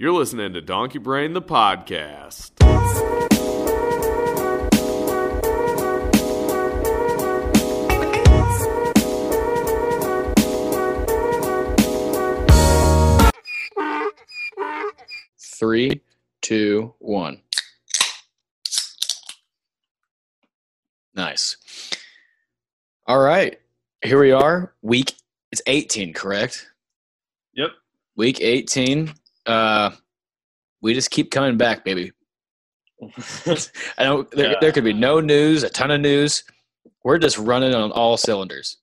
You're listening to Donkey Brained, the podcast. Three, two, one. Nice. All right. Here we are. Week it's 18, correct? Yep. Week 18. Uh we just keep coming back, baby. I know there, Yeah. there could be no news, a ton of news. We're just running on all cylinders.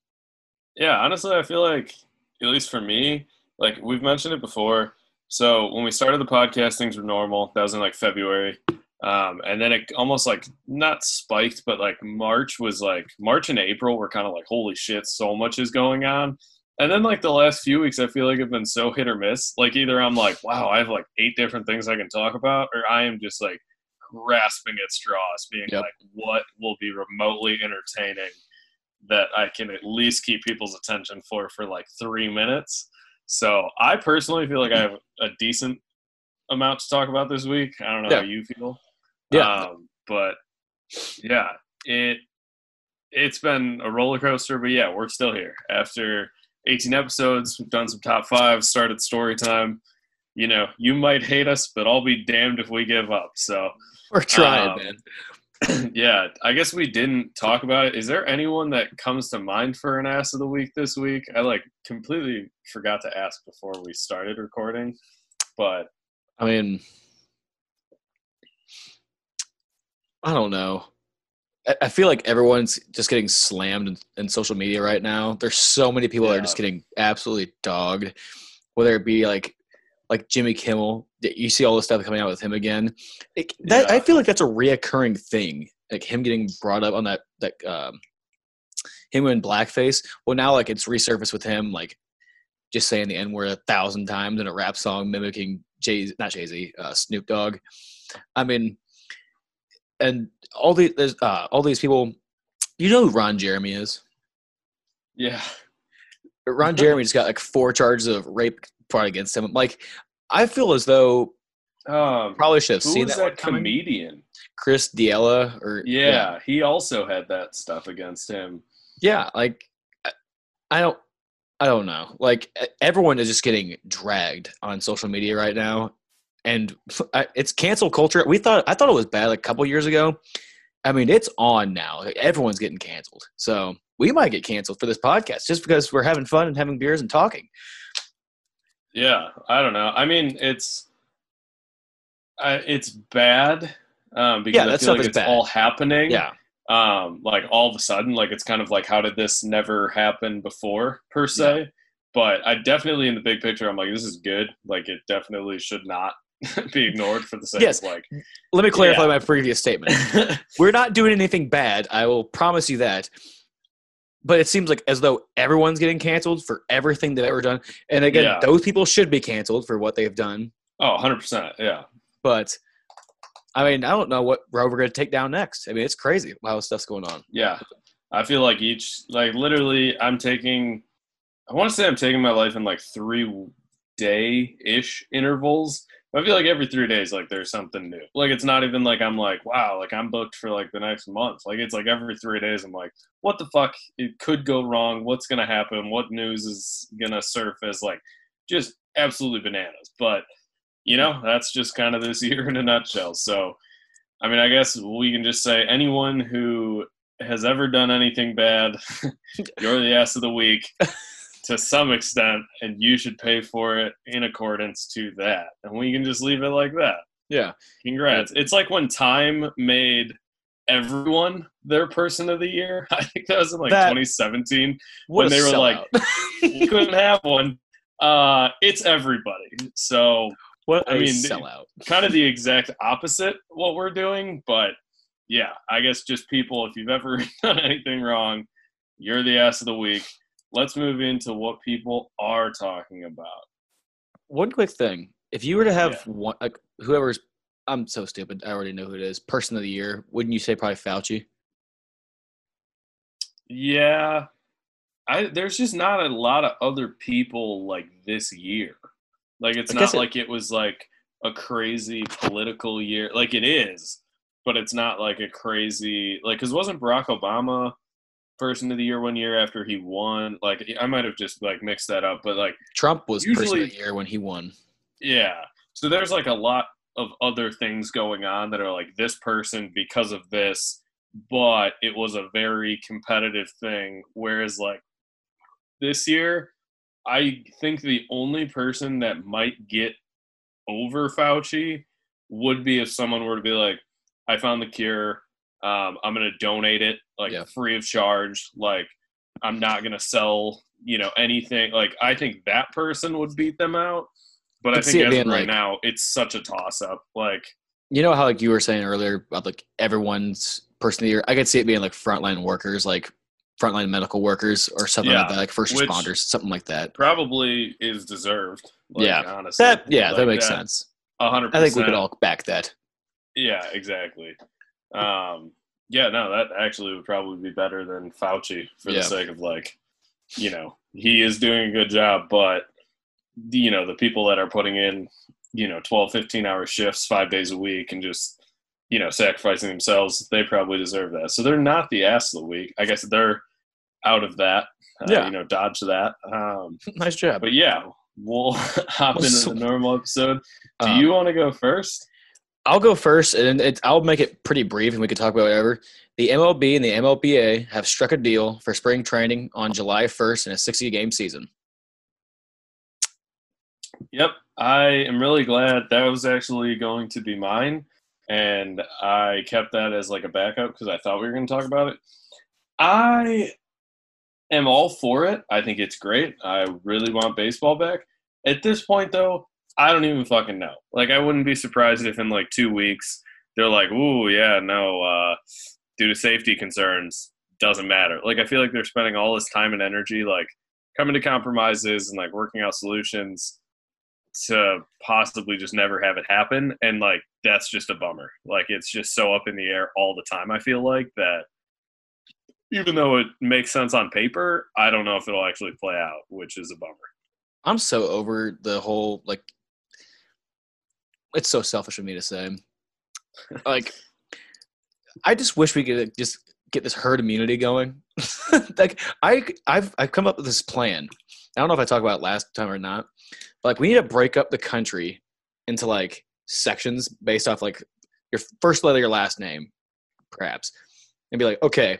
yeah, honestly, I feel like, at least for me, like we've mentioned it before. So when we started the podcast, things were normal. That was in like February. Um, and then it almost like not spiked, but like March was like March and April were kind of like, holy shit, so much is going on. And then like the last few weeks, I feel like I've been so hit or miss. Like either I'm like, wow, I have like eight different things I can talk about, or I am just like grasping at straws, being Yep. like, what will be remotely entertaining that I can at least keep people's attention for for like three minutes. So I personally feel like I have a decent amount to talk about this week. I don't know Yeah. how you feel. Yeah. Um, but yeah, it it's been a roller coaster, but yeah, we're still here after 18 episodes. We've done some top five, started story time. You know, you might hate us, but I'll be damned if we give up. So We're trying, Um, man. yeah, I guess we didn't talk about it. Is there anyone that comes to mind for an ass of the week this week? I like completely forgot to ask before we started recording, but I mean, I don't know. I- feel like everyone's just getting slammed in, in social media right now. There's so many people that are just getting absolutely dogged, whether it be like like Jimmy Kimmel. You see all this stuff coming out with him again. It, that, I feel like that's a reoccurring thing. Like him getting brought up on that that um, him in blackface. Well, now like it's resurfaced with him like just saying the N word a thousand times in a rap song, mimicking Jay, not Jay Z, uh, Snoop Dogg. I mean, and all the there's uh, all these people. You know who Ron Jeremy is? yeah, Ron Jeremy just got like four charges of rape brought against him. Like, I feel as though um, probably should have seen was that, that comedian? Chris D'Elia or Yeah, he also had that stuff against him. yeah like I- don't i don't know like everyone is just getting dragged on social media right now and it's cancel culture we thought i thought it was bad a couple years ago i mean it's on now everyone's getting canceled so we might get canceled for this podcast just because we're having fun and having beers and talking Yeah, I don't know. I mean, it's I, it's bad um, because Yeah, I feel like it's bad. all happening. yeah um, like all of a sudden, like it's kind of like how did this never happen before per se? But I definitely in the big picture, I'm like this is good. Like it definitely should not be ignored for the sake Yes. of like let me clarify Yeah. my previous statement we're not doing anything bad i will promise you that but it seems like as though everyone's getting canceled for everything they've ever done and again Yeah. those people should be canceled for what they've done oh 100 percent yeah but i mean i don't know what road we're going to take down next i mean it's crazy how stuff's going on yeah. I feel like each like literally I'm taking I want to say I'm taking my life in like three day ish intervals. I feel like every three days, like there's something new. Like it's not even like I'm like, wow, like I'm booked for like the next month. Like it's like every three days, I'm like, what the fuck? It could go wrong. What's gonna happen? What news is gonna surface? Like, just absolutely bananas. But you know, that's just kind of this year in a nutshell. So, I mean, I guess we can just say anyone who has ever done anything bad, you're the ass of the week to some extent, and you should pay for it in accordance to that. And we can just leave it like that. yeah Congrats. It's like when Time made everyone their person of the year. I think that was in like That- 2017. When they were like-. You couldn't have one. Uh, it's everybody. So what I mean, sellout kind of the exact opposite what we're doing, but yeah, I guess just people, if you've ever done anything wrong, you're the ass of the week. Let's move into what people are talking about. one quick thing if you were to have Yeah. one like whoever's i'm so stupid i already know who it is person of the year wouldn't you say probably fauci Yeah, I there's just not a lot of other people like this year. Like it's not it- like it was like a crazy political year. Like it is, but it's not like a crazy like because wasn't Barack Obama person of the year one year after he won? Like I might have just like mixed that up, but like Trump was person of the year when he won. yeah. So there's like a lot of other things going on that are like this person because of this, but it was a very competitive thing. Whereas like this year, I think the only person that might get over Fauci would be if someone were to be like, I found the cure. Um, I'm going to donate it like Yeah. free of charge. Like, I'm not going to sell, you know, anything. Like, I think that person would beat them out. But I see think as of right like- now, it's such a toss up. Like, You know how like you were saying earlier about like everyone's person of the year. I could see it being like frontline workers, like frontline medical workers or something like that, like first responders, something like that. probably is deserved. Like, Yeah. honestly, That yeah, Like that makes sense. A hundred. I think we could all back that. Yeah, exactly. Um, yeah, no, that actually would probably be better than Fauci for Yeah. the sake of like, you know, he is doing a good job, but you know, the people that are putting in, you know, 12, 15 hour shifts five days a week and just, you know, sacrificing themselves, they probably deserve that. So they're not the ass of the week. I guess they're out of that. Uh, Yeah. You know, dodge that. Um, nice job. but yeah, we'll hop into the normal episode. Do Um, you want to go first? I'll go first, and it, I'll make it pretty brief, and we can talk about whatever. The MLB and the MLBA have struck a deal for spring training on July 1st in a 60 game season. Yep, I am really glad that was actually going to be mine, and I kept that as like a backup because I thought we were going to talk about it. I am all for it. I think it's great. I really want baseball back. At this point, though, I don't even fucking know. Like, I wouldn't be surprised if in like two weeks they're like, "Ooh, yeah, no, uh, due to safety concerns, doesn't matter." Like, I feel like they're spending all this time and energy like coming to compromises and like working out solutions to possibly just never have it happen and like that's just a bummer like it's just so up in the air all the time i feel like that even though it makes sense on paper i don't know if it'll actually play out which is a bummer I'm so over the whole like. It's so selfish of me to say. Like, I just wish we could just get this herd immunity going. like, I I've I've come up with this plan. I don't know if I talked about it last time or not. But like, we need to break up the country into like sections based off like your first letter, your last name, perhaps, and be like, okay,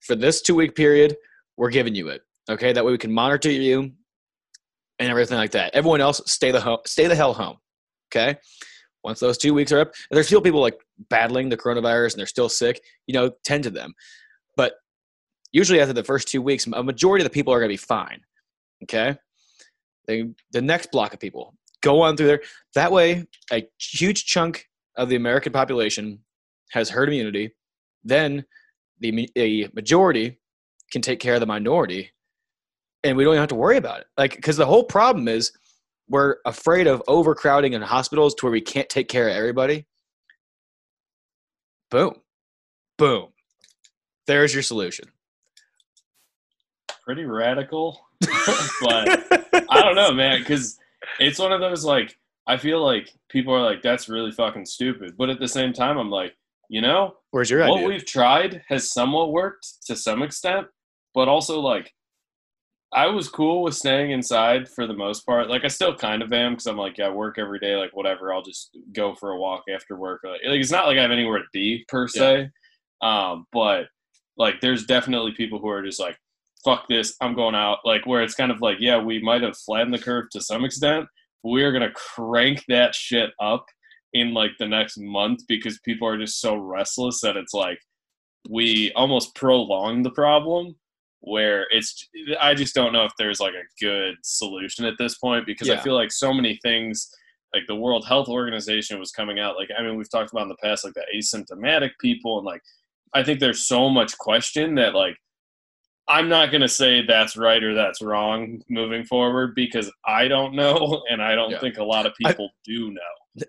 for this two week period, we're giving you it. Okay, that way we can monitor you and everything like that. Everyone else, stay the ho- stay the hell home. Okay. Once those two weeks are up, there's still people like battling the coronavirus and they're still sick. You know, tend to them. But usually after the first two weeks, a majority of the people are going to be fine. Okay. They, the next block of people go on through there. That way, a huge chunk of the American population has herd immunity. Then the a majority can take care of the minority and we don't have to worry about it. Like, because the whole problem is we're afraid of overcrowding in hospitals to where we can't take care of everybody. Boom, boom. There's your solution. pretty radical but i don't know man because it's one of those like i feel like people are like that's really fucking stupid but at the same time i'm like you know Where's your what idea? we've tried has somewhat worked to some extent, but also like I was cool with staying inside for the most part. Like I still kind of am because I'm like, yeah, I work every day, like whatever. I'll just go for a walk after work. Like, like it's not like I have anywhere to be per se. Um, but like there's definitely people who are just like, fuck this, I'm going out. Like where it's kind of like, yeah, we might have flattened the curve to some extent. But we are gonna crank that shit up in like the next month because people are just so restless that it's like we almost prolong the problem where it's I just don't know if there's like a good solution at this point because I feel like so many things like the World Health Organization was coming out like I mean we've talked about in the past like the asymptomatic people and like I think there's so much question that like I'm not going to say that's right or that's wrong moving forward because I don't know and I don't Yeah. think a lot of I- people do know.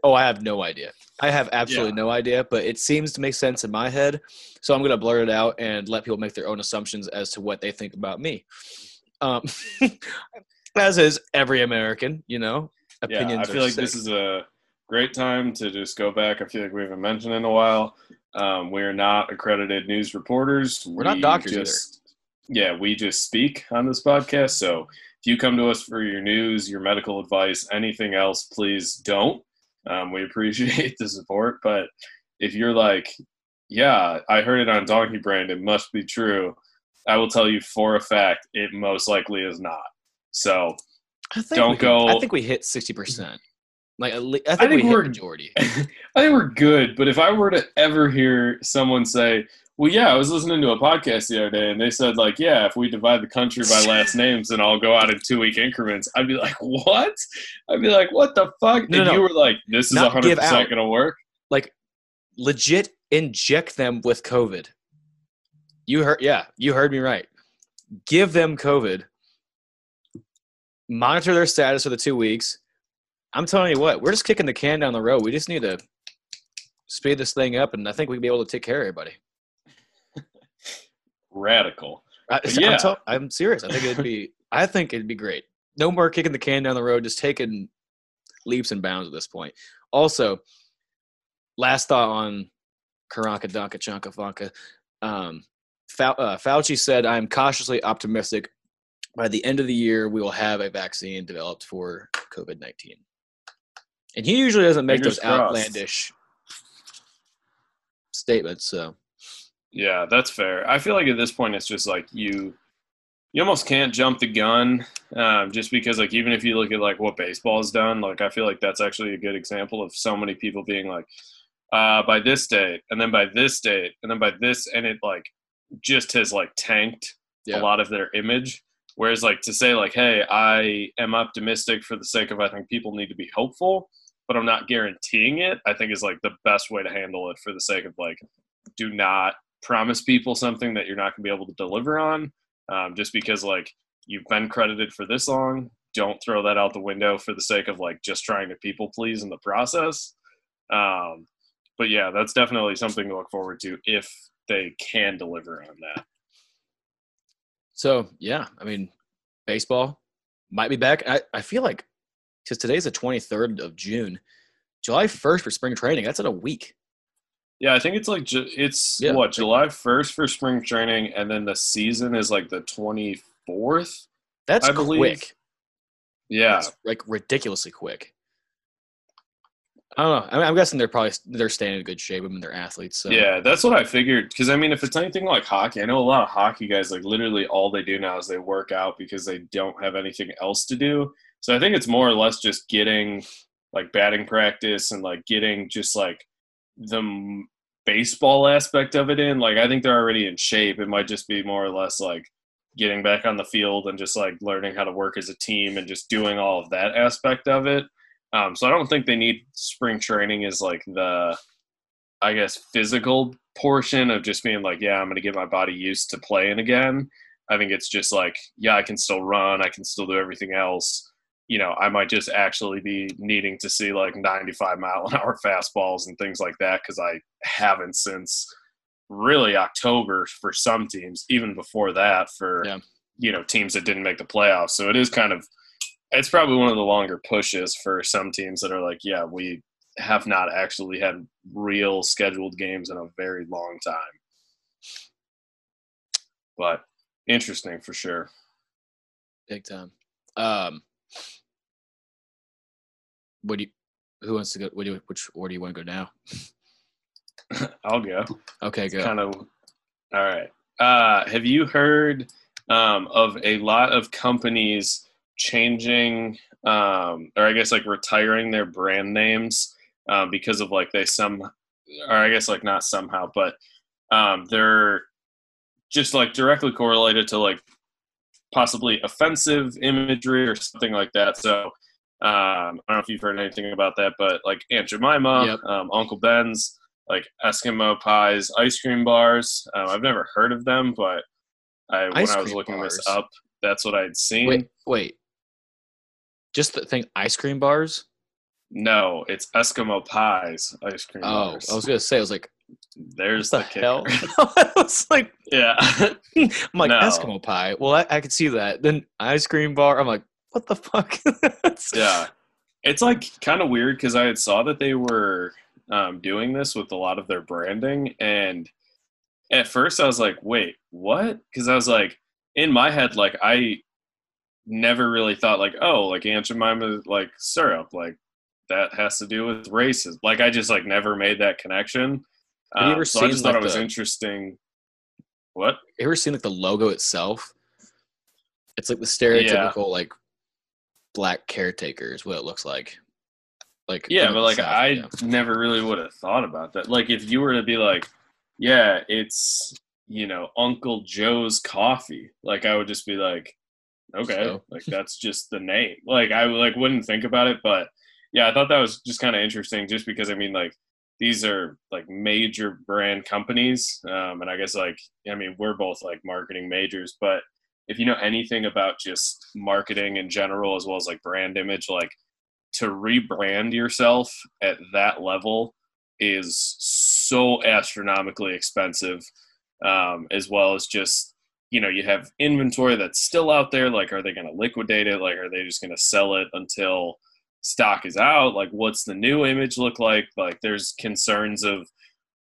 Oh, I have no idea. I have absolutely Yeah. no idea, but it seems to make sense in my head. So I'm going to blur it out and let people make their own assumptions as to what they think about me. Um, as is every American, you know. Yeah, Opinions I feel like this is a great time to just go back. I feel like we haven't mentioned in a while. Um, we are not accredited news reporters. We're not doctors just, Yeah, we just speak on this podcast. So if you come to us for your news, your medical advice, anything else, please don't. Um, we appreciate the support. But if you're like, yeah, I heard it on Donkey Brained, it must be true. I will tell you for a fact, it most likely is not. So I think Don't we can- I think we hit sixty percent. Like at le- I think, think we hit we're- majority. I think we're good, but if I were to ever hear someone say, "Well, yeah, I was listening to a podcast the other day, and they said like, yeah, if we divide the country by last names, then I'll go out in two week increments," I'd be like, "What?" I'd be like, "What the fuck?" No, and no. you were like, "This is one hundred percent gonna work." Like legit inject them with COVID. You heard yeah, you heard me right. Give them COVID. Monitor their status for the two weeks. I'm telling you what, we're just kicking the can down the road. We just need to speed this thing up, and I think we'll be able to take care of everybody. Radical. I, But I'm, Yeah, I'm serious. I think it'd be. I think it'd be great. No more kicking the can down the road. Just taking leaps and bounds at this point. Also, last thought on Karanka Donka Chanka Funka. Um, Fau- uh, Fauci said, "I'm cautiously optimistic. By the end of the year, we will have a vaccine developed for COVID-19." And he usually doesn't make Fingers those crossed. outlandish statements. So Yeah, that's fair. I feel like at this point, it's just like you, you almost can't jump the gun, um, just because like even if you look at like what baseball's done, like I feel like that's actually a good example of so many people being like, uh, by this date, and then by this date, and then by this, and it like just has like tanked Yeah. a lot of their image. Whereas like to say like, hey, I am optimistic for the sake of I think people need to be hopeful, but I'm not guaranteeing it. I think is like the best way to handle it for the sake of like, do not promise people something that you're not going to be able to deliver on um, just because like you've been credited for this long don't throw that out the window for the sake of like just trying to people please in the process um, but yeah that's definitely something to look forward to if they can deliver on that So yeah, I mean, baseball might be back. I, I feel like because today's the twenty third of June, July first for spring training. That's in a week. Yeah i think it's like ju- it's Yeah. what july 1st for spring training and then the season is like the 24th That's I believe- quick. yeah That's like ridiculously quick. I don't know. I mean, I'm guessing they're probably they're staying in good shape. I mean, they're athletes. So. Yeah, that's what I figured. Because I mean, if it's anything like hockey, I know a lot of hockey guys like literally all they do now is they work out because they don't have anything else to do. So I think it's more or less just getting like batting practice and like getting just like the baseball aspect of it in. Like I think they're already in shape. It might just be more or less like getting back on the field and just like learning how to work as a team and just doing all of that aspect of it. Um, so I don't think they need spring training as like the I guess, physical portion of just being like, yeah, I'm going to get my body used to playing again. I think it's just like, yeah, I can still run, I can still do everything else. You know, I might just actually be needing to see like 95 mile an hour fastballs and things like that because I haven't since really October for some teams, even before that for, Yeah. you know, teams that didn't make the playoffs. So it is kind of, it's probably one of the longer pushes for some teams that are like, yeah, we have not actually had real scheduled games in a very long time. But interesting for sure. big time. Um, what do you? Who wants to go? What do you, which order do you want to go now? I'll go. Okay, go. Kind of. All right. Uh, have you heard um, of a lot of companies changing, um, or I guess like retiring their brand names um, because of like they some, or I guess like not somehow, but um, they're just like directly correlated to like possibly offensive imagery or something like that. So um, I don't know if you've heard anything about that, but like Aunt Jemima, Yep. um, Uncle Ben's, like Eskimo pies, ice cream bars. Um, I've never heard of them, but I, when I was looking this up, that's what I'd seen. Wait, wait. Just the thing, ice cream bars. No, it's Eskimo pies, ice cream Oh, bars. I was gonna say, I was like, There's the, the hell? I was like, yeah. I'm like No. Eskimo pie. Well, I, I could see that. Then ice cream bar. I'm like, what the fuck? That's- Yeah. It's like kind of weird because I had saw that they were um, doing this with a lot of their branding, and at first I was like, "Wait, what?" Because I was like, in my head, like I never really thought like, "Oh, like Aunt Jemima like syrup, like that has to do with races." Like I just like never made that connection. Have you ever Um, so I seen, just thought it was the- interesting. What? You ever seen like the logo itself? It's like the stereotypical like black caretaker is what it looks like. Like Yeah, but like South, I yeah. never really would have thought about that. Like if you were to be like, yeah, it's you know Uncle Joe's coffee, like I would just be like, okay, So? like that's just the name. Like I like wouldn't think about it, but yeah, I thought that was just kind of interesting, just because I mean like these are like major brand companies, um, and I guess like I mean we're both like marketing majors, but if you know anything about just marketing in general as well as like brand image, like to rebrand yourself at that level is so astronomically expensive um, as well as just you know you have inventory that's still out there like are they going to liquidate it? Like are they just going to sell it until stock is out? Like what's the new image look like? Like there's concerns of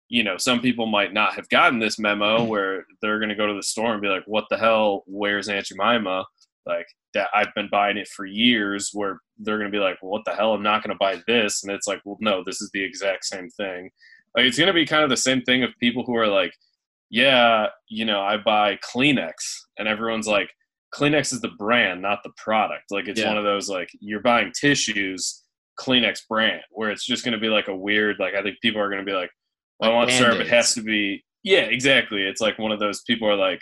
you know some people might not have gotten this memo mm-hmm. where they're going to go to the store and be like what the hell where's aunt jemima like that I've been buying it for years where they're going to be like, well, what the hell? I'm not going to buy this. And it's like, well, no, this is the exact same thing. Like, it's going to be kind of the same thing of people who are like, yeah, you know, I buy Kleenex. And everyone's like, Kleenex is the brand, not the product. Like, it's Yeah. one of those, like, you're buying tissues, Kleenex brand, where it's just going to be like a weird, like, I think people are going to be like, I want syrup. It has to be, yeah, exactly. It's like one of those people are like,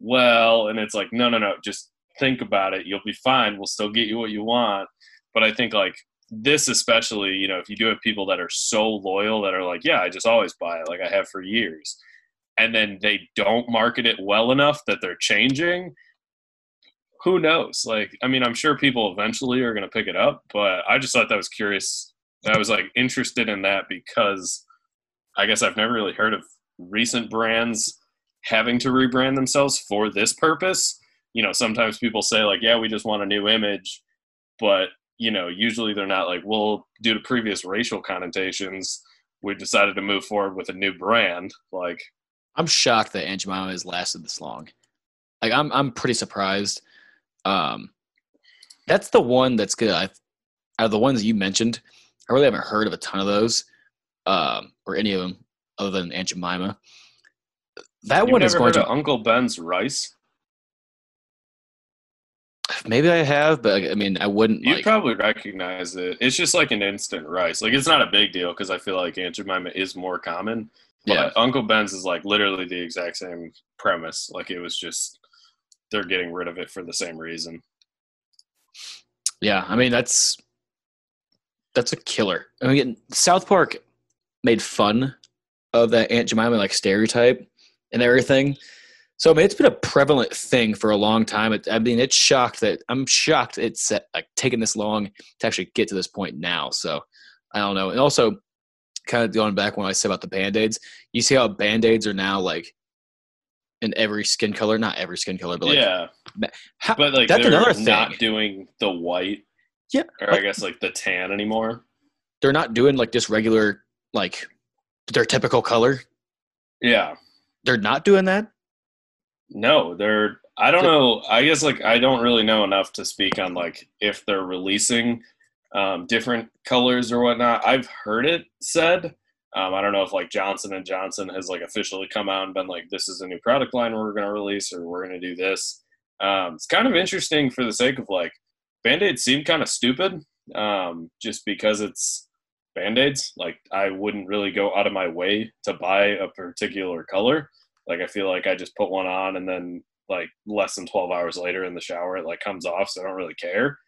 well, and it's like, no, no, no, just think about it. You'll be fine. We'll still get you what you want. But I think like this, especially, you know, if you do have people that are so loyal that are like, yeah, I just always buy it, like I have for years, and then they don't market it well enough that they're changing. Who knows? Like, I mean, I'm sure people eventually are going to pick it up, but I just thought that was curious. I was like interested in that because I guess I've never really heard of recent brands having to rebrand themselves for this purpose. You know, sometimes people say like, "Yeah, we just want a new image," but you know, usually they're not like, "Well, due to previous racial connotations, we decided to move forward with a new brand." Like, I'm shocked that Aunt Jemima has lasted this long. Like I'm I'm pretty surprised. Um, that's the one that's good. I've, out of the ones you mentioned, I really haven't heard of a ton of those, um, or any of them other than Aunt Jemima. That you've one is going heard to of Uncle Ben's rice? maybe I have, but I mean I wouldn't You'd like. probably recognize it. It's just like an instant rice. Like it's not a big deal because I feel like Aunt Jemima is more common. But yeah, Uncle Ben's is like literally the exact same premise. Like it was just they're getting rid of it for the same reason. yeah. I mean that's that's a killer. I mean South Park made fun of that Aunt Jemima like stereotype and everything. So I mean, it's been a prevalent thing for a long time. It, I mean, it's shocked that I'm shocked it's like taken this long to actually get to this point now. So I don't know. And also, kind of going back when I said about the band aids, you see how band aids are now like in every skin color, not every skin color, but like yeah, how, but like that's they're another thing. not doing the white yeah, or I guess like the tan anymore. they're not doing like just regular like their typical color. Yeah, They're not doing that. no, they're. I don't know. I guess like I don't really know enough to speak on like if they're releasing um, different colors or whatnot. I've heard it said. Um, I don't know if like Johnson and Johnson has like officially come out and been like, this is a new product line we're going to release or we're going to do this. Um, it's kind of interesting for the sake of like Band-Aids seem kind of stupid um, just because it's Band-Aids. Like I wouldn't really go out of my way to buy a particular color. Like I feel like I just put one on and then like less than 12 hours later in the shower it like comes off so I don't really care.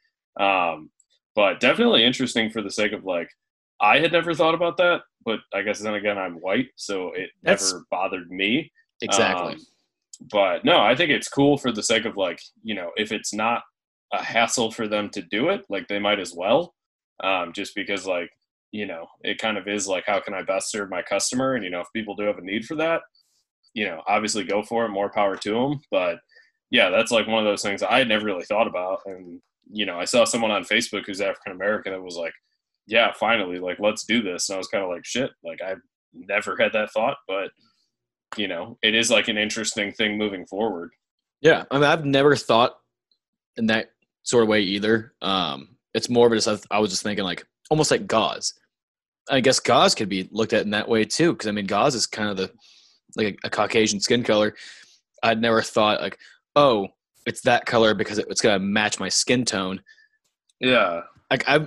Um, but definitely interesting for the sake of like I had never thought about that, but I guess then again I'm white, so it That's- never bothered me. Exactly. Um, but no, I think it's cool for the sake of like, you know, if it's not a hassle for them to do it, like they might as well. Um, just because like, you know, it kind of is like how can I best serve my customer? And you know, if people do have a need for that, you know, obviously go for it, more power to them. But yeah, that's like one of those things I had never really thought about. And you know, I saw someone on Facebook who's African American that was like, "Yeah, finally, like let's do this." And I was kind of like, "Shit!" Like I've never had that thought, but you know, it is like an interesting thing moving forward. Yeah, I mean, I've never thought in that sort of way either. Um, it's more of just I was just thinking like almost like gauze. I guess gauze could be looked at in that way too, because I mean, gauze is kind of the like a, a, Caucasian skin color. I'd never thought like, oh, it's that color because it, it's gonna match my skin tone. Yeah, like I,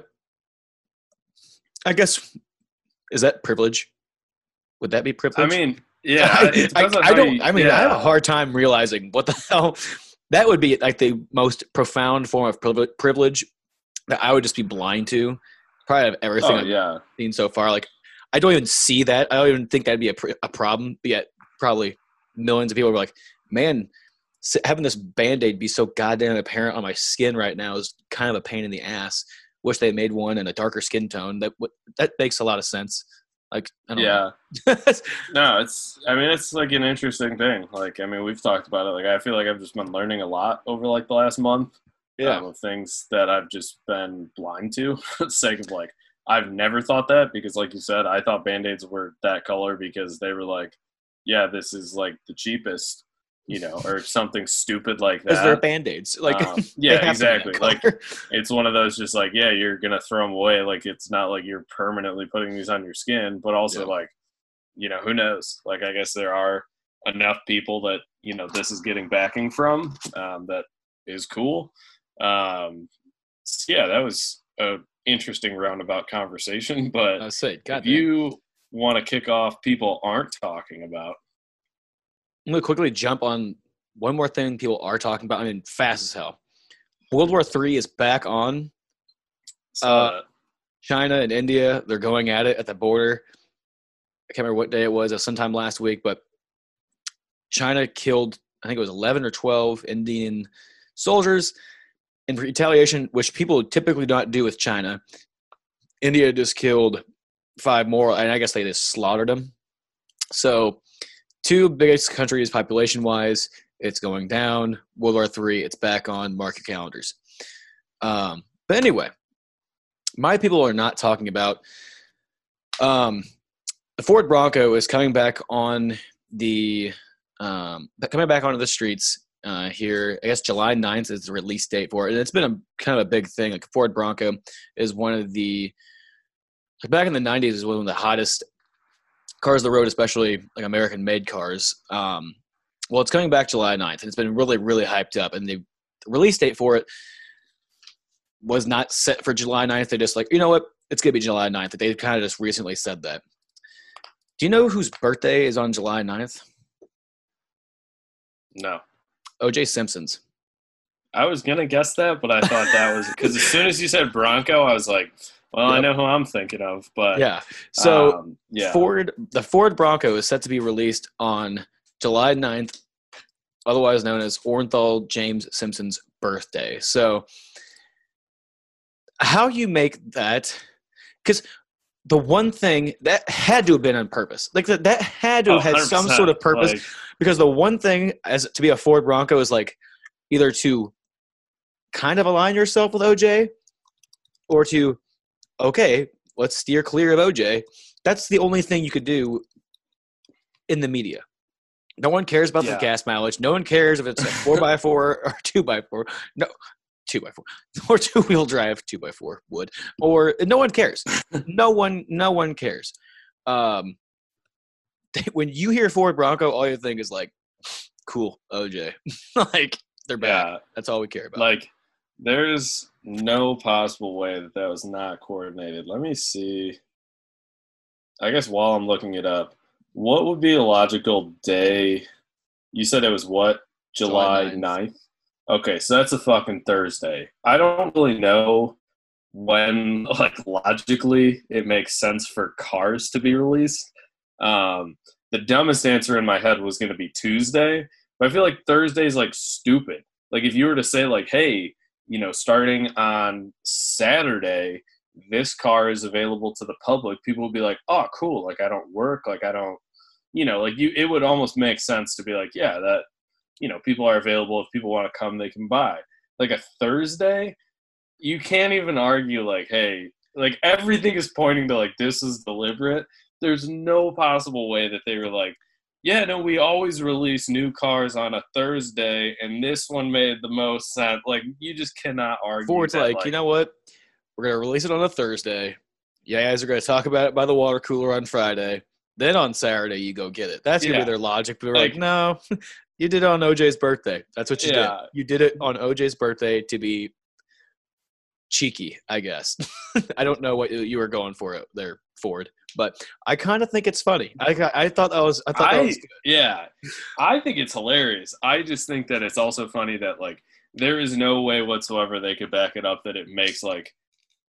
I guess is that privilege? Would that be privilege? I mean, yeah, I, I, I don't. You, I mean, yeah. I have a hard time realizing what the hell that would be like the most profound form of privilege that I would just be blind to. Probably of everything oh, I've yeah. seen so far. Like, I don't even see that. I don't even think that'd be a, a problem. But yet, probably millions of people were like, "Man, having this band aid be so goddamn apparent on my skin right now is kind of a pain in the ass." Wish they made one in a darker skin tone. That that makes a lot of sense. Like, yeah, no, it's. I mean, it's like an interesting thing. Like, I mean, we've talked about it. Like, I feel like I've just been learning a lot over like the last month. Yeah, um, of things that I've just been blind to. for the sake of like, I've never thought that because, like you said, I thought band aids were that color because they were like, yeah, this is like the cheapest you know, or something stupid like that. they're band aids. Like, um, yeah, exactly. Like, it's one of those just like, yeah, you're going to throw them away. Like, it's not like you're permanently putting these on your skin, but also, yeah. like, you know, who knows? Like, I guess there are enough people that, you know, this is getting backing from um, that is cool. Um, so yeah, that was a interesting roundabout conversation. But I say, God if you want to kick off people aren't talking about, I'm gonna quickly jump on one more thing people are talking about. I mean, fast as hell. World War Three is back on. Uh, China and India, they're going at it at the border. I can't remember what day it was. It was sometime last week, but China killed, I think it was 11 or 12 Indian soldiers in retaliation, which people typically don't do with China. India just killed five more, and I guess they just slaughtered them. So two biggest countries population wise. It's going down. World War Three. It's back on market calendars. Um, but anyway, my people are not talking about. Um, the Ford Bronco is coming back on the um, coming back onto the streets uh, here. I guess July 9th is the release date for it, and it's been a kind of a big thing. Like Ford Bronco is one of the back in the 90s is one of the hottest cars on the road, especially like American made cars. Um, well, it's coming back July 9th, and it's been really, really hyped up. And the release date for it was not set for July 9th. They just like, you know what? It's going to be July 9th. They kind of just recently said that. Do you know whose birthday is on July 9th? No. OJ Simpson's. I was going to guess that, but I thought that was because as soon as you said Bronco, I was like, well, yep. I know who I'm thinking of, but yeah. So um, yeah. Ford, the Ford Bronco is set to be released on July 9th, otherwise known as Orenthal James Simpson's birthday. So how you make that? Because the one thing that had to have been on purpose, like that, that had to have had some sort of purpose. Like, because the one thing as to be a Ford Bronco is like either to kind of align yourself with OJ or to okay, let's steer clear of OJ. That's the only thing you could do in the media. No one cares about yeah. the gas mileage. No one cares if it's a four by four or two by four. No, two by four or two wheel drive two by four would or no one cares. no one, no one cares. Um, when you hear Ford Bronco, all you think is like, cool, OJ. like they're back. Yeah. That's all we care about. Like there's no possible way that that was not coordinated. Let me see. I guess while I'm looking it up, what would be a logical day? You said it was what? July, July 9th? 9th? Okay, so that's a fucking Thursday. I don't really know when, like, logically it makes sense for cars to be released. Um, the dumbest answer in my head was going to be Tuesday, but I feel like Thursday is, like, stupid. Like, if you were to say, like, hey, you know, starting on Saturday, this car is available to the public. People would be like, oh, cool. Like, I don't work. Like, I don't, you know, like you, it would almost make sense to be like, yeah, that, you know, people are available. If people want to come, they can buy. Like a Thursday, you can't even argue like, hey, like everything is pointing to like this is deliberate. There's no possible way that they were like, yeah, no, we always release new cars on a Thursday, and this one made the most sense. Like, you just cannot argue. Ford's that, like, you know what? We're gonna release it on a Thursday. You guys are gonna talk about it by the water cooler on Friday. Then on Saturday you go get it. That's gonna Yeah. be their logic. But we're like, Like- no, you did it on OJ's birthday. That's what you Yeah. did. You did it on OJ's birthday to be cheeky, I guess. I don't know what you- you were going for it there, Ford, but I kind of think it's funny. I I thought that was I thought that I, was good. yeah, I think it's hilarious. I just think that it's also funny that like there is no way whatsoever they could back it up that it makes like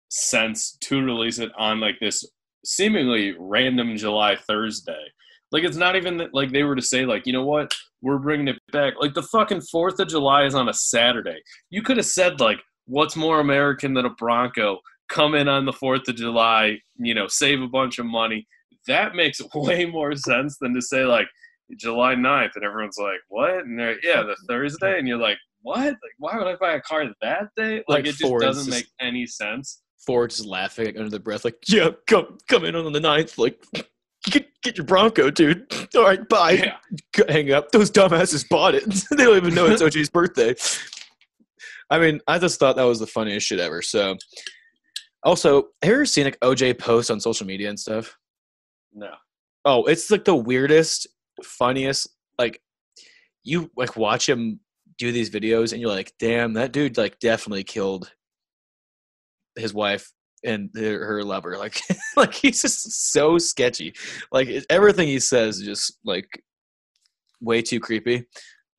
sense to release it on like this seemingly random July Thursday. Like it's not even that, like they were to say like you know what we're bringing it back. Like the fucking Fourth of July is on a Saturday. You could have said like what's more American than a Bronco? Come in on the Fourth of July, you know, save a bunch of money. That makes way more sense than to say like July 9th and everyone's like, what? And they're yeah, the Thursday, and you're like, what? Like, why would I buy a car that day? Like, Like it just Ford's doesn't just- make any sense. Ford's just laughing like, under the breath, like, yeah, come come in on the ninth, like get get your Bronco, dude. All right, bye. Yeah. Hang up. Those dumbasses bought it. they don't even know it's OJ's birthday. I mean, I just thought that was the funniest shit ever. So, also, have you ever seen like OJ post on social media and stuff? No. Oh, it's like the weirdest, funniest. Like, you like watch him do these videos, and you're like, damn, that dude like definitely killed his wife and her, her lover. Like, like he's just so sketchy. Like everything he says is just like way too creepy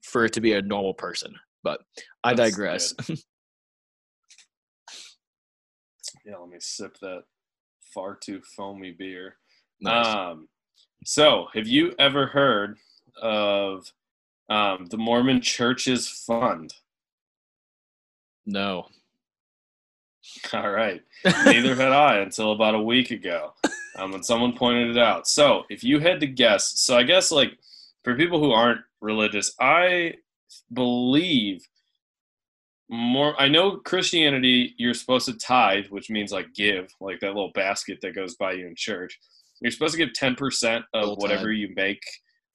for it to be a normal person. But I That's digress. Yeah, let me sip that far too foamy beer. nice. Um, so, have you ever heard of um, the Mormon Church's fund? no. All right. Neither had I until about a week ago um, when someone pointed it out. So, if you had to guess, so I guess like for people who aren't religious, I believe more. I know Christianity, you're supposed to tithe, which means like give, like that little basket that goes by you in church. You're supposed to give 10% of whatever you make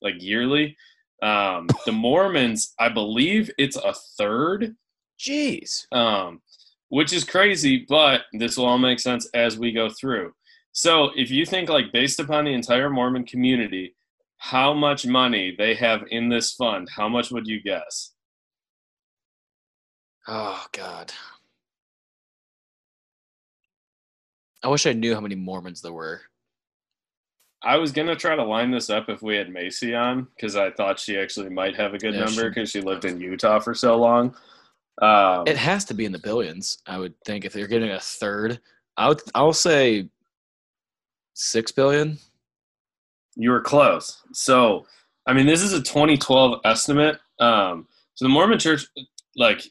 like yearly. Um, the Mormons, I believe it's a third Jeez. um, which is crazy, but this will all make sense as we go through. So, if you think like based upon the entire Mormon community, how much money they have in this fund, how much would you guess? Oh God. I wish I knew how many Mormons there were. I was gonna try to line this up if we had Macy on because I thought she actually might have a good Yeah, number because she lived in Utah for so long. Um, It has to be in the billions, I would think. If they're getting a third, I would. I'll say six billion. You were close. So, I mean, this is a 2012 estimate. Um, so the Mormon Church, like,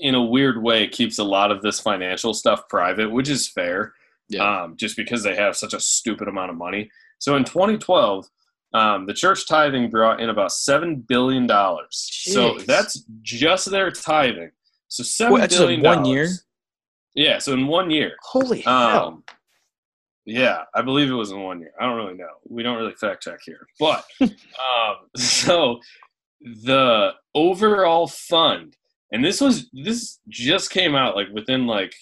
in a weird way, keeps a lot of this financial stuff private, which is fair. Yeah. Um, just because they have such a stupid amount of money. So in 2012, um, the church tithing brought in about seven billion dollars. So that's just their tithing. So seven Wait, that's just in billion one year? Yeah. So in one year. Holy hell! Um, yeah, I believe it was in one year. I don't really know. We don't really fact check here, but um, so the overall fund, and this was this just came out like within like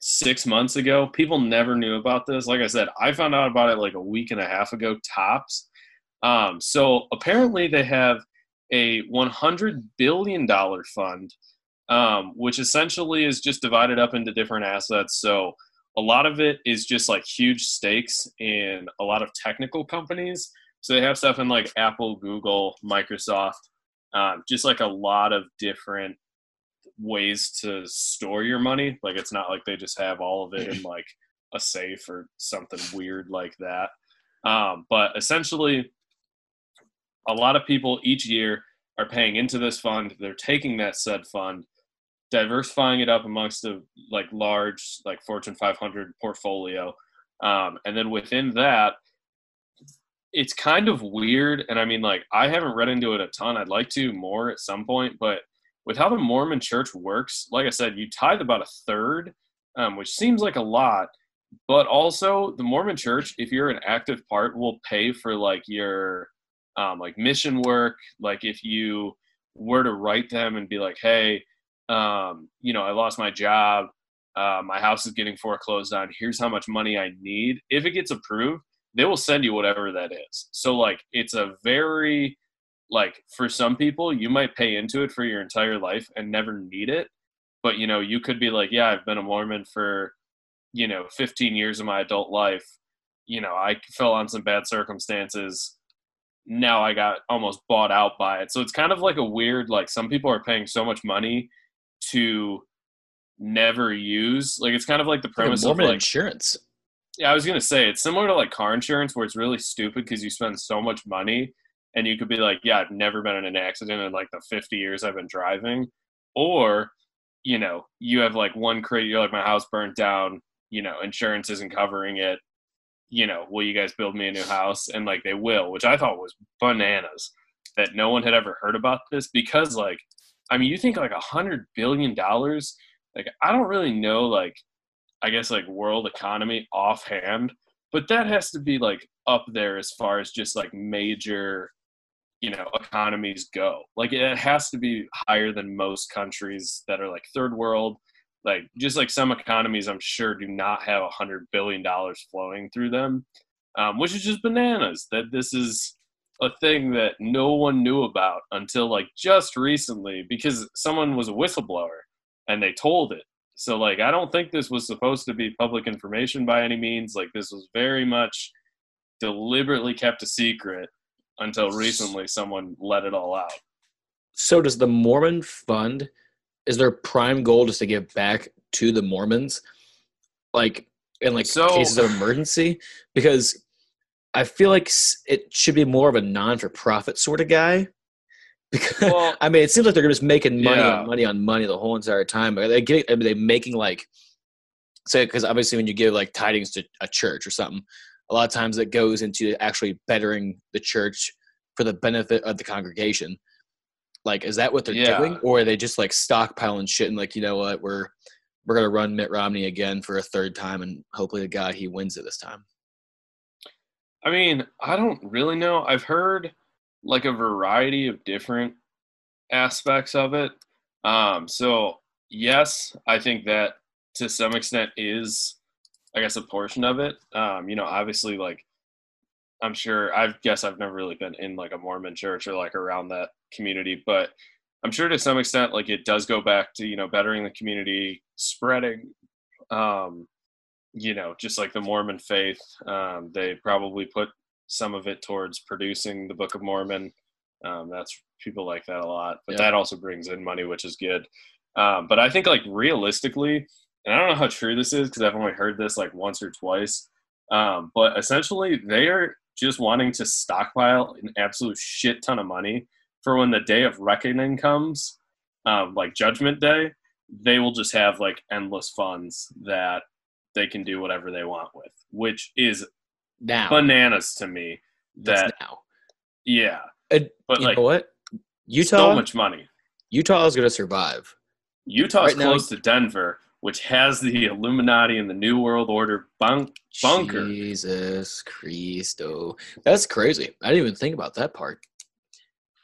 six months ago. People never knew about this. Like I said, I found out about it like a week and a half ago tops. Um, so apparently they have a 100 billion dollar fund, um, which essentially is just divided up into different assets. So a lot of it is just like huge stakes in a lot of technical companies. So they have stuff in like Apple, Google, Microsoft, um, just like a lot of different ways to store your money. Like it's not like they just have all of it in like a safe or something weird like that. Um, but essentially, a lot of people each year are paying into this fund. They're taking that said fund, diversifying it up amongst the like large like Fortune 500 portfolio, um, and then within that, it's kind of weird. And I mean, like I haven't read into it a ton. I'd like to more at some point, but with how the Mormon church works, like I said, you tithe about a third, um, which seems like a lot, but also the Mormon church, if you're an active part, will pay for like your um, like mission work. Like if you were to write them and be like, hey, um, you know, I lost my job, uh, my house is getting foreclosed on. Here's how much money I need. If it gets approved, they will send you whatever that is. So like it's a very like for some people you might pay into it for your entire life and never need it but you know you could be like yeah i've been a mormon for you know 15 years of my adult life. You know i fell on some bad circumstances. Now i got almost bought out by it. So it's kind of like a weird like some people are paying so much money to never use like it's kind of like the premise like of like insurance. Yeah i was gonna say it's similar to like car insurance where it's really stupid because you spend so much money and you could be like, yeah, I've never been in an accident in like the 50 years I've been driving. Or, you know, you have like one crate, you're like, my house burnt down, you know, insurance isn't covering it. You know, will you guys build me a new house? And like they will, which I thought was bananas that no one had ever heard about this because, like, I mean, you think like a hundred billion dollars, like, I don't really know, like, I guess like world economy offhand, but that has to be like up there as far as just like major you know economies go. Like it has to be higher than most countries that are like third world. Like just like some economies i'm sure do not have a hundred billion dollars flowing through them um, which is just bananas that this is a thing that no one knew about until like just recently because someone was a whistleblower and they told it. So like i don't think this was supposed to be public information by any means. Like this was very much deliberately kept a secret until recently someone let it all out. So does the Mormon fund is their prime goal just to give back to the Mormons? Like in like So- cases of emergency? Because I feel like it should be more of a non-for-profit sort of guy. Because Well, I mean, it seems like they're just making money Yeah. on money on money the whole entire time. Are they getting? Are they making like, say, because obviously when you give like tidings to a church or something, a lot of times it goes into actually bettering the church for the benefit of the congregation. Like, is that what they're Yeah. doing, or are they just like stockpiling shit and like, you know what, we're we're gonna run Mitt Romney again for a third time, and hopefully the guy he wins it this time. I mean, I don't really know. I've heard like a variety of different aspects of it. Um, so yes, I think that to some extent is, I guess, a portion of it. Um, you know, obviously, like I'm sure. I guess I've never really been in like a Mormon church or like around that community, but I'm sure to some extent, like it does go back to you know bettering the community, spreading, um, you know, just like the Mormon faith. Um, they probably put some of it towards producing the Book of Mormon. Um, that's people like that a lot, but Yeah. that also brings in money, which is good. Um, but I think like realistically, and I don't know how true this is because I've only heard this like once or twice. Um, but essentially, they are just wanting to stockpile an absolute shit ton of money for when the day of reckoning comes, um, like Judgment Day. They will just have like endless funds that they can do whatever they want with, which is Now, bananas to me. that's That now. yeah, And but you like know what? so Utah, much money. Utah is gonna survive. Utah's Right now- close to Denver, which has the Illuminati and the New World Order bunk bunker. Jesus Christo. That's crazy. I didn't even think about that part.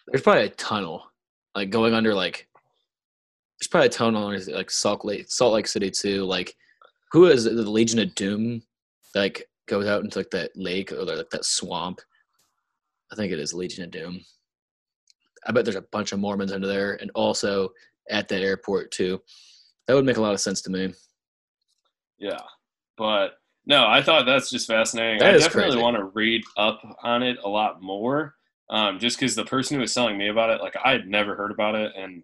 There's probably a tunnel, like going under like there's probably a tunnel under like Salt Lake Salt Lake City too. Like who is it? the Legion of Doom like goes out into like that lake or like that swamp? I think it is Legion of Doom. I bet there's a bunch of Mormons under there and also at that airport too. That would make a lot of sense to me. Yeah, but no, I thought that's just fascinating. That I definitely crazy. want to read up on it a lot more, um, just because the person who was telling me about it, like I had never heard about it, and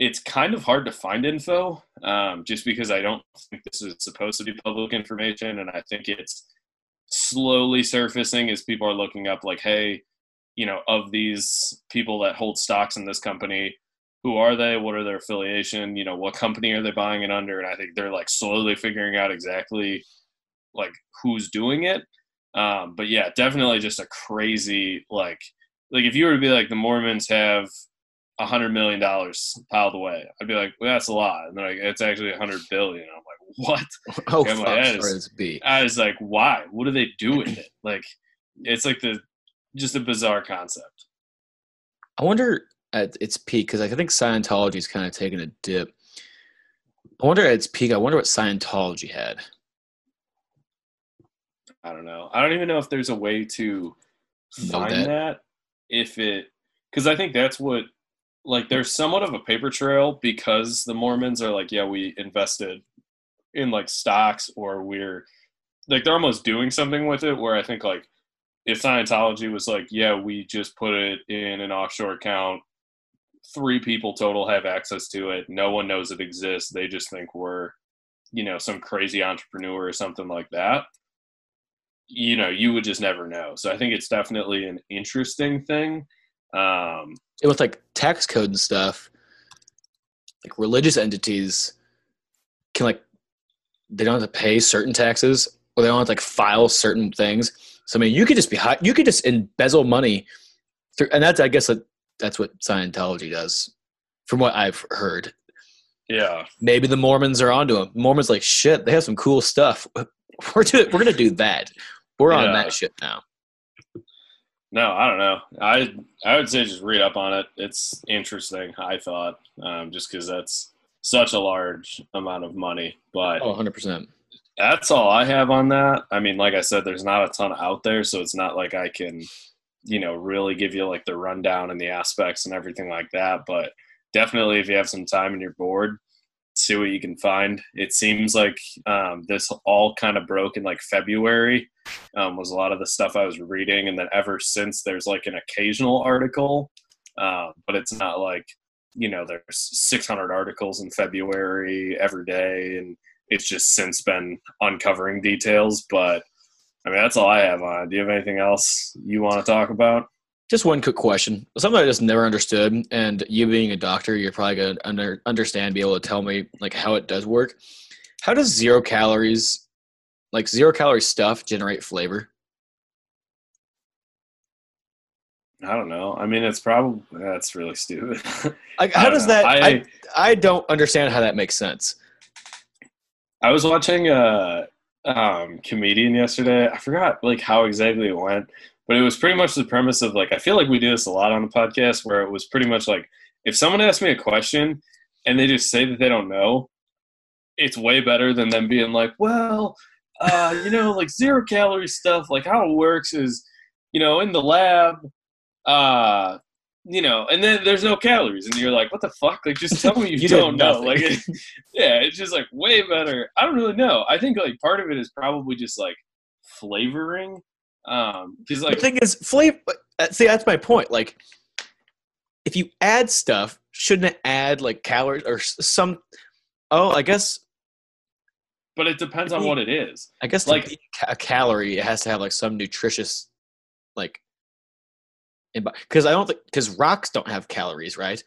it's kind of hard to find info, um, just because I don't think this is supposed to be public information, and I think it's slowly surfacing as people are looking up, like, hey, you know, of these people that hold stocks in this company, who are they? What are their affiliation? You know, what company are they buying it under? And I think they're like slowly figuring out exactly like who's doing it. Um, but yeah, definitely just a crazy like like if you were to be like the Mormons have a hundred million dollars piled away. I'd be like, well, that's a lot. And they're like, it's actually a hundred billion. I'm like, what? Oh, Yeah, fuck. Sorry, is-. I was like, why? What do they do with it? Like, it's like the just a bizarre concept. I wonder at its peak because I think Scientology's kind of taken a dip. I wonder at its peak. I wonder what Scientology had. I don't know. I don't even know if there's a way to find that. that. If it, because I think that's what, like, there's somewhat of a paper trail because the Mormons are like, yeah, we invested in like stocks or we're like they're almost doing something with it. Where I think like if Scientology was like, yeah, we just put it in an offshore account, three people total have access to it, no one knows it exists. They just think we're, you know, some crazy entrepreneur or something like that you know you would just never know so i think it's definitely an interesting thing um And with like tax code and stuff, like religious entities can like they don't have to pay certain taxes or they don't have to like file certain things. So I mean, you could just be high, you could just embezzle money through, and that's I guess that that's what Scientology does, from what I've heard. yeah Maybe the Mormons are onto them. Mormons like shit. They have some cool stuff. We're doing, we're gonna do that. We're on that shit now. no i don't know i i would say just read up on it it's interesting i thought um just because that's such a large amount of money but Oh, 100 percent. that's all I have on that. I mean, like I said, there's not a ton out there, so it's not like I can, you know, really give you like the rundown and the aspects and everything like that. But definitely, if you have some time and you're bored, see what you can find. It seems like um, this all kind of broke in like February, um, was a lot of the stuff I was reading, and then ever since there's like an occasional article, um, but it's not like you know there's 600 articles in February every day and it's just since been uncovering details. But I mean, that's all I have on it. Do you have anything else you want to talk about? Just one quick question. Something I just never understood, and you being a doctor, you're probably gonna under, understand, be able to tell me like how it does work. How does zero calories, like zero calorie stuff, generate flavor? I don't know. I mean, it's probably that's really stupid. Like, how does know. that? I, I, I don't understand how that makes sense. I was watching a um, comedian yesterday. I forgot like how exactly it went, but it was pretty much the premise of like I feel like we do this a lot on the podcast, where it was pretty much like if someone asks me a question and they just say that they don't know, it's way better than them being like, well, uh, you know, like zero calorie stuff. Like how it works is, you know, in the lab, uh, you know, and then there's no calories, and you're like, what the fuck? Like, just tell me you, You don't know. Like, yeah, it's just like way better. I don't really know. I think like part of it is probably just like flavoring, um, because like the thing is, flavor. See, that's my point. Like, if you add stuff, shouldn't it add like calories or some? Oh, I guess. but it depends on what it is. I guess Like- like to be a calorie, it has to have like some nutritious, like. Because I don't think because rocks don't have calories, right?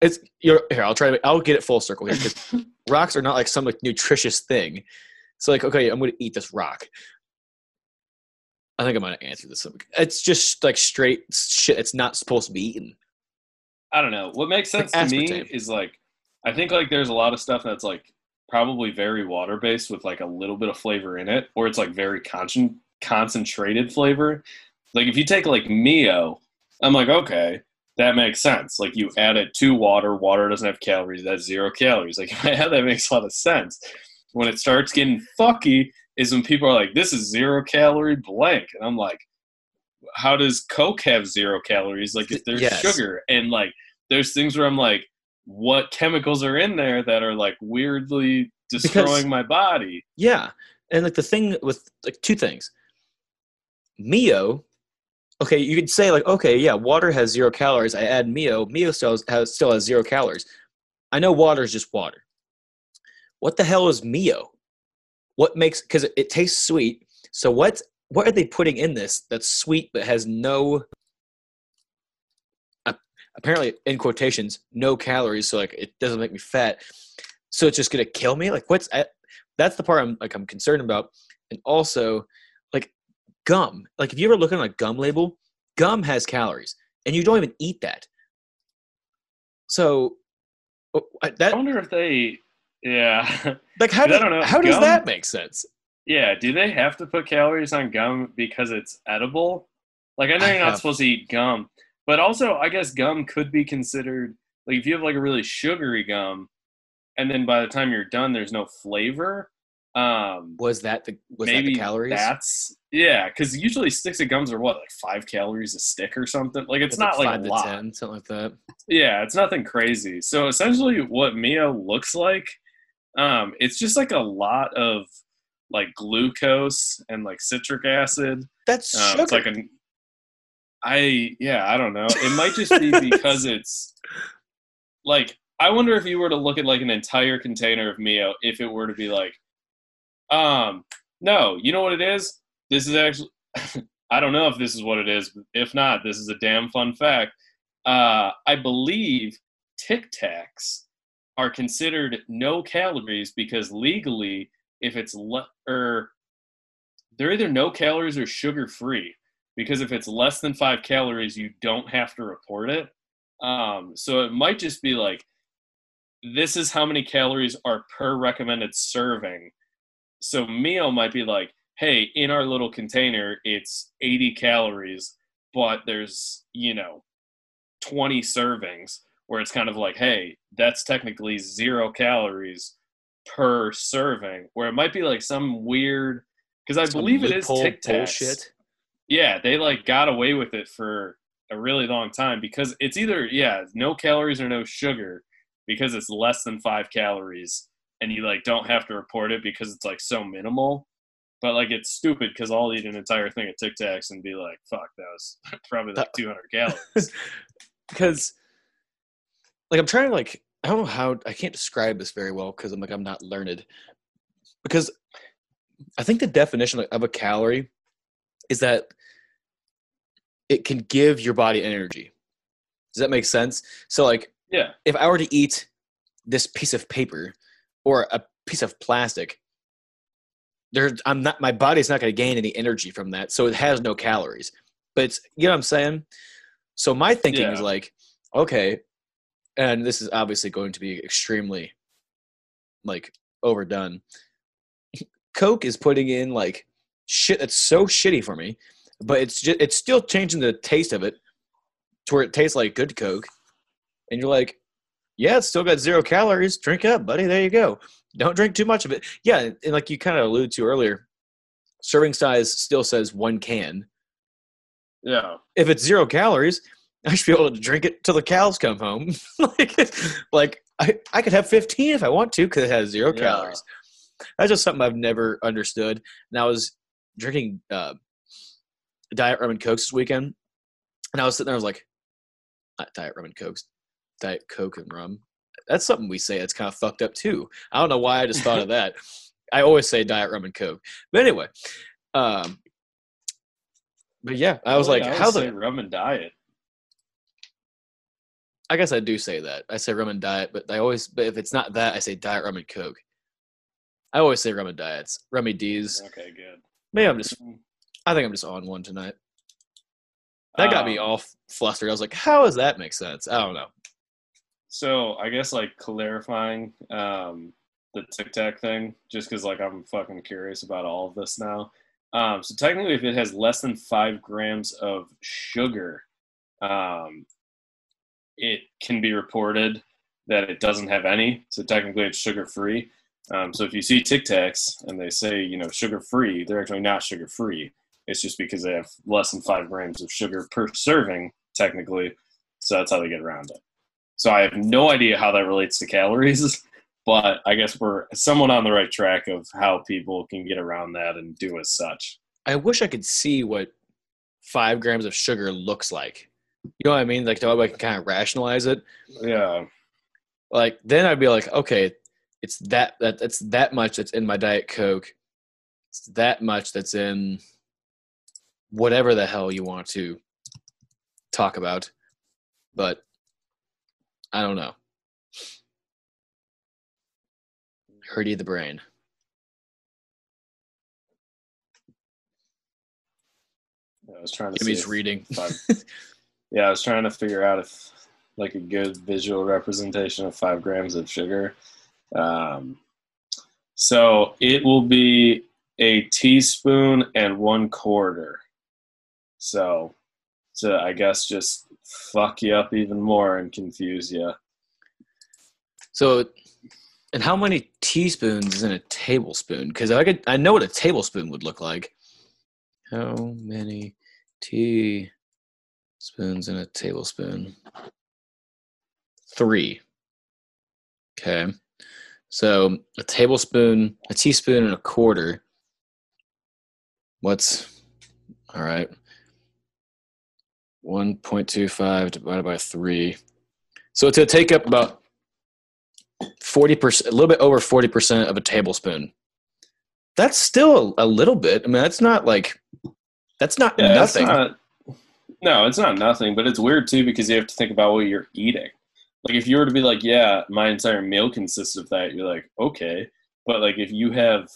It's you're here. I'll try to. I'll get it full circle here because rocks are not like some like nutritious thing. So like, okay, I'm going to eat this rock. I think I'm going to answer this. It's just like straight shit. It's not supposed to be eaten. I don't know. What makes Like sense to me is like I think like there's a lot of stuff that's like probably very water based with like a little bit of flavor in it, or it's like very concent- concentrated flavor. Like if you take like Mio, I'm like okay, that makes sense. Like you add it to water, water doesn't have calories, that's zero calories. Like yeah, that makes a lot of sense. When it starts getting fucky is when people are like, this is zero calorie blank, and I'm like, how does Coke have zero calories? Like if there's Yes. sugar and like there's things where I'm like, what chemicals are in there that are like weirdly destroying Because- my body? Yeah, and like the thing with like two things. Mio, okay, you could say like, okay, yeah, water has zero calories. I add Mio, Mio still has, still has zero calories. I know water is just water. What the hell is Mio? What makes because it, tastes sweet. So what what are they putting in this that's sweet but has no uh, apparently in quotations no calories so like it doesn't make me fat so it's just gonna kill me like what's I, that's the part i'm like i'm concerned about and also gum like if you ever look on a gum label gum has calories and you don't even eat that So oh, I- I wonder if they, yeah, like how do, I does don't know. how does that make sense? yeah. Do they have to put calories on gum because it's edible? Like I know I you're not supposed to eat gum, but also I guess gum could be considered like if you have like a really sugary gum, and then by the time you're done, there's no flavor. Um, Was that the was maybe that the calories? That's yeah, because usually sticks of gums are what like five calories a stick or something. Like it's It's not like five a to lot. ten, something like that. Yeah, it's nothing crazy. So essentially, what Mio looks like, um, it's just like a lot of like glucose and like citric acid. That's Um, sugar. it's like a, I yeah, I don't know. It might just be because it's like I wonder if you were to look at like an entire container of Mio, if it were to be like, um, no, you know what it is? This is actually, I don't know if this is what it is. If not, this is a damn fun fact. Uh, I believe Tic Tacs are considered no calories because legally, if it's le- or they're either no calories or sugar free. Because if it's less than five calories, you don't have to report it. Um, so it might just be like, this is how many calories are per recommended serving. So Mio might be like, hey, in our little container, it's 80 calories, but there's, you know, 20 servings, where it's kind of like, hey, that's technically zero calories per serving, where it might be like some weird, because I Some believe it is Tic Tacs. Yeah, they like got away with it for a really long time because it's either yeah, no calories or no sugar because it's less than 5 calories and you like don't have to report it because it's like so minimal. But like it's stupid because I'll eat an entire thing of Tic Tacs and be like, "Fuck, that was probably like 200 calories." because like I'm trying to like I don't know how I can't describe this very well because I'm like I'm not learned because I think the definition of a calorie is that it can give your body energy. Does that make sense? So like Yeah, if I were to eat this piece of paper or a piece of plastic, there I'm not my body's not going to gain any energy from that, so it has no calories. But it's you know what I'm saying. So my thinking is like, okay, and this is obviously going to be extremely like overdone. Coke is putting in like shit that's so shitty for me, but it's just it's still changing the taste of it to where it tastes like good Coke, and you're like, yeah, it's still got zero calories. Drink up, buddy. There you go. Don't drink too much of it. Yeah, and like you kind of alluded to earlier, serving size still says one can. yeah, If it's zero calories, I should be able to drink it till the cows come home. like, like I, I could have 15 if I want to because it has zero Yeah. calories. That's just something I've never understood. And I was drinking uh, diet rum and cokes this weekend, and I was sitting there. I was like, diet rum and cokes, diet coke and rum. That's something we say. That's kind of fucked up too. I don't know why I just thought of that. I always say diet rum and coke, but anyway. Um, but yeah, I was like, would how say the? rum and diet? I guess I do say that. I say rum and diet, but I always, but if it's not that, I say diet rum and coke. I always say rum and diets, rummy D's. Okay, good. Maybe I'm just, I think I'm just on one tonight. That got me Um, all flustered. I was like, how does that make sense? I don't know. So I guess like clarifying um, the Tic Tac thing, just because like I'm fucking curious about all of this now. Um, so technically, if it has less than five grams of sugar, um, it can be reported that it doesn't have any. So technically, it's sugar free. Um, so if you see Tic Tacs and they say you know sugar free, they're actually not sugar free. It's just because they have less than five grams of sugar per serving, technically. So that's how they get around it. So I have no idea how that relates to calories, but I guess we're somewhat on the right track of how people can get around that and do as such. I wish I could see what five grams of sugar looks like. You know what I mean? Like, I can kind of rationalize it. Yeah. Like, then I'd be like, okay, it's that that that's that much that's in my diet coke. It's that much that's in whatever the hell you want to talk about. But I don't know. Hurdy the brain. I was trying to Jimmy's reading. yeah, I was trying to figure out if like a good visual representation of five grams of sugar. Um, so it will be a teaspoon and one quarter. So to I guess just fuck you up even more and confuse you. So, and how many teaspoons is in a tablespoon? Because I could, I know what a tablespoon would look like. How many teaspoons in a tablespoon? Three. Okay. So a tablespoon, a teaspoon, and a quarter. What's all right? 1.25 divided by 3. So it's going to take up about 40%, a little bit over 40% of a tablespoon. That's still a, little bit. I mean, that's not like, that's not Yeah, nothing. not- no, it's not nothing, but it's weird too because you have to think about what you're eating. Like if you were to be like, yeah, my entire meal consists of that, you're like, okay. But like if you have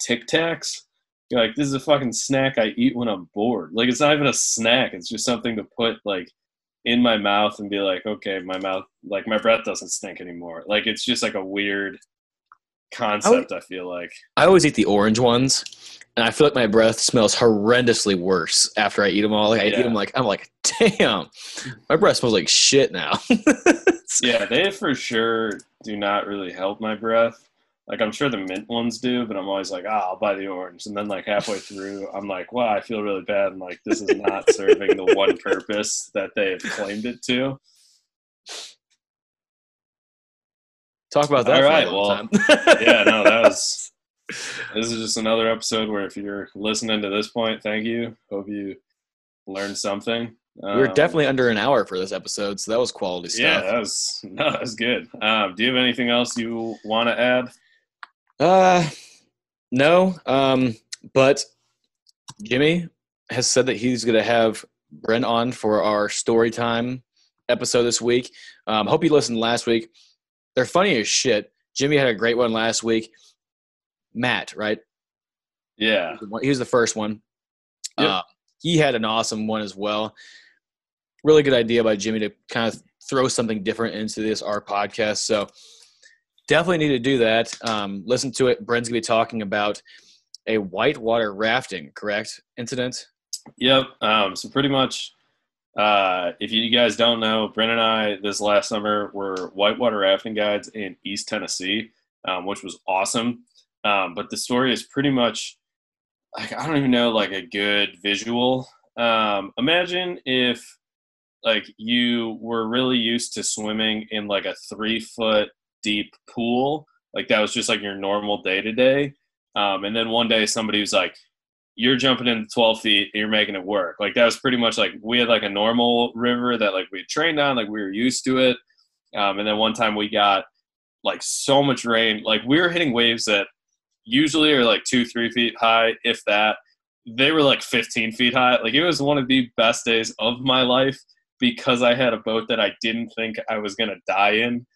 Tic Tacs, you're like, this is a fucking snack I eat when I'm bored. Like it's not even a snack; it's just something to put like in my mouth and be like, okay, my mouth, like my breath doesn't stink anymore. Like it's just like a weird concept. I feel like. I always eat the orange ones, and I feel like my breath smells horrendously worse after I eat them all. Like I eat them like I'm like, damn, my breath smells like shit now. Yeah, they for sure do not really help my breath. Like I'm sure the mint ones do, but I'm always like, ah, I'll buy the orange. And then like halfway through, I'm like, wow, I feel really bad. And like this is not serving the one purpose that they have claimed it to. Talk about that. All right. for a long well. Yeah, no, that was this is just another episode where if you're listening to this point, thank you. Hope you learned something. we were Um, definitely under an hour for this episode, so that was quality stuff. Yeah, that was no, that was good. Um, do you have anything else you want to add? Uh, no. Um, but Jimmy has said that he's going to have Brent on for our story time episode this week. Um, hope you listened last week. They're funny as shit. Jimmy had a great one last week. Matt, right? Yeah, He was the first one. Yep. Uh, he had an awesome one as well. Really good idea by Jimmy to kind of throw something different into this our podcast. So definitely need to do that. Um, listen to it. Brent's gonna be talking about a whitewater rafting, correct? Incident. Yep. Um, so pretty much, uh, if you guys don't know, Brent and I this last summer were whitewater rafting guides in East Tennessee, um, which was awesome. Um, but the story is pretty much, like, I don't even know, like a good visual. Um, imagine if, like, you were really used to swimming in like a three foot deep pool, like that was just like your normal day to day. And then one day somebody was like, you're jumping in 12 feet and you're making it work. Like that was pretty much like we had like a normal river that like we trained on, like we were used to it. Um, and then one time we got like so much rain, like we were hitting waves that usually are like two, three feet high, if that. They were like 15 feet high. Like it was one of the best days of my life because I had a boat that I didn't think I was gonna die in.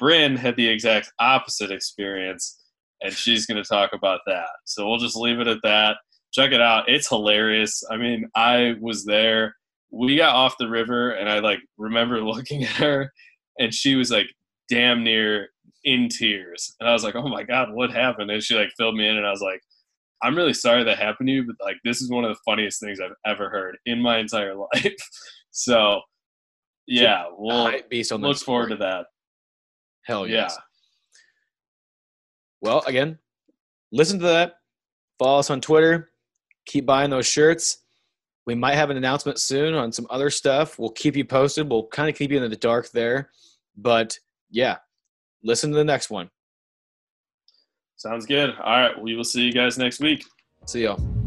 Bryn had the exact opposite experience, and she's gonna talk about that. So we'll just leave it at that check it out. It's hilarious. I mean, I was there. We got off the river, and I like remember looking at her, and she was like damn near in tears. And I was like, "Oh my god, what happened?" And she like filled me in, and I was like, "I'm really sorry that happened to you, but like this is one of the funniest things I've ever heard in my entire life." so, yeah, we'll Hype beast on that look forward to that. Hell Yeah. Well, again, listen to that. Follow us on Twitter. Keep buying those shirts. We might have an announcement soon on some other stuff. We'll keep you posted. We'll kind of keep you in the dark there. But yeah, listen to the next one. Sounds good. All right, we will see you guys next week. See y'all.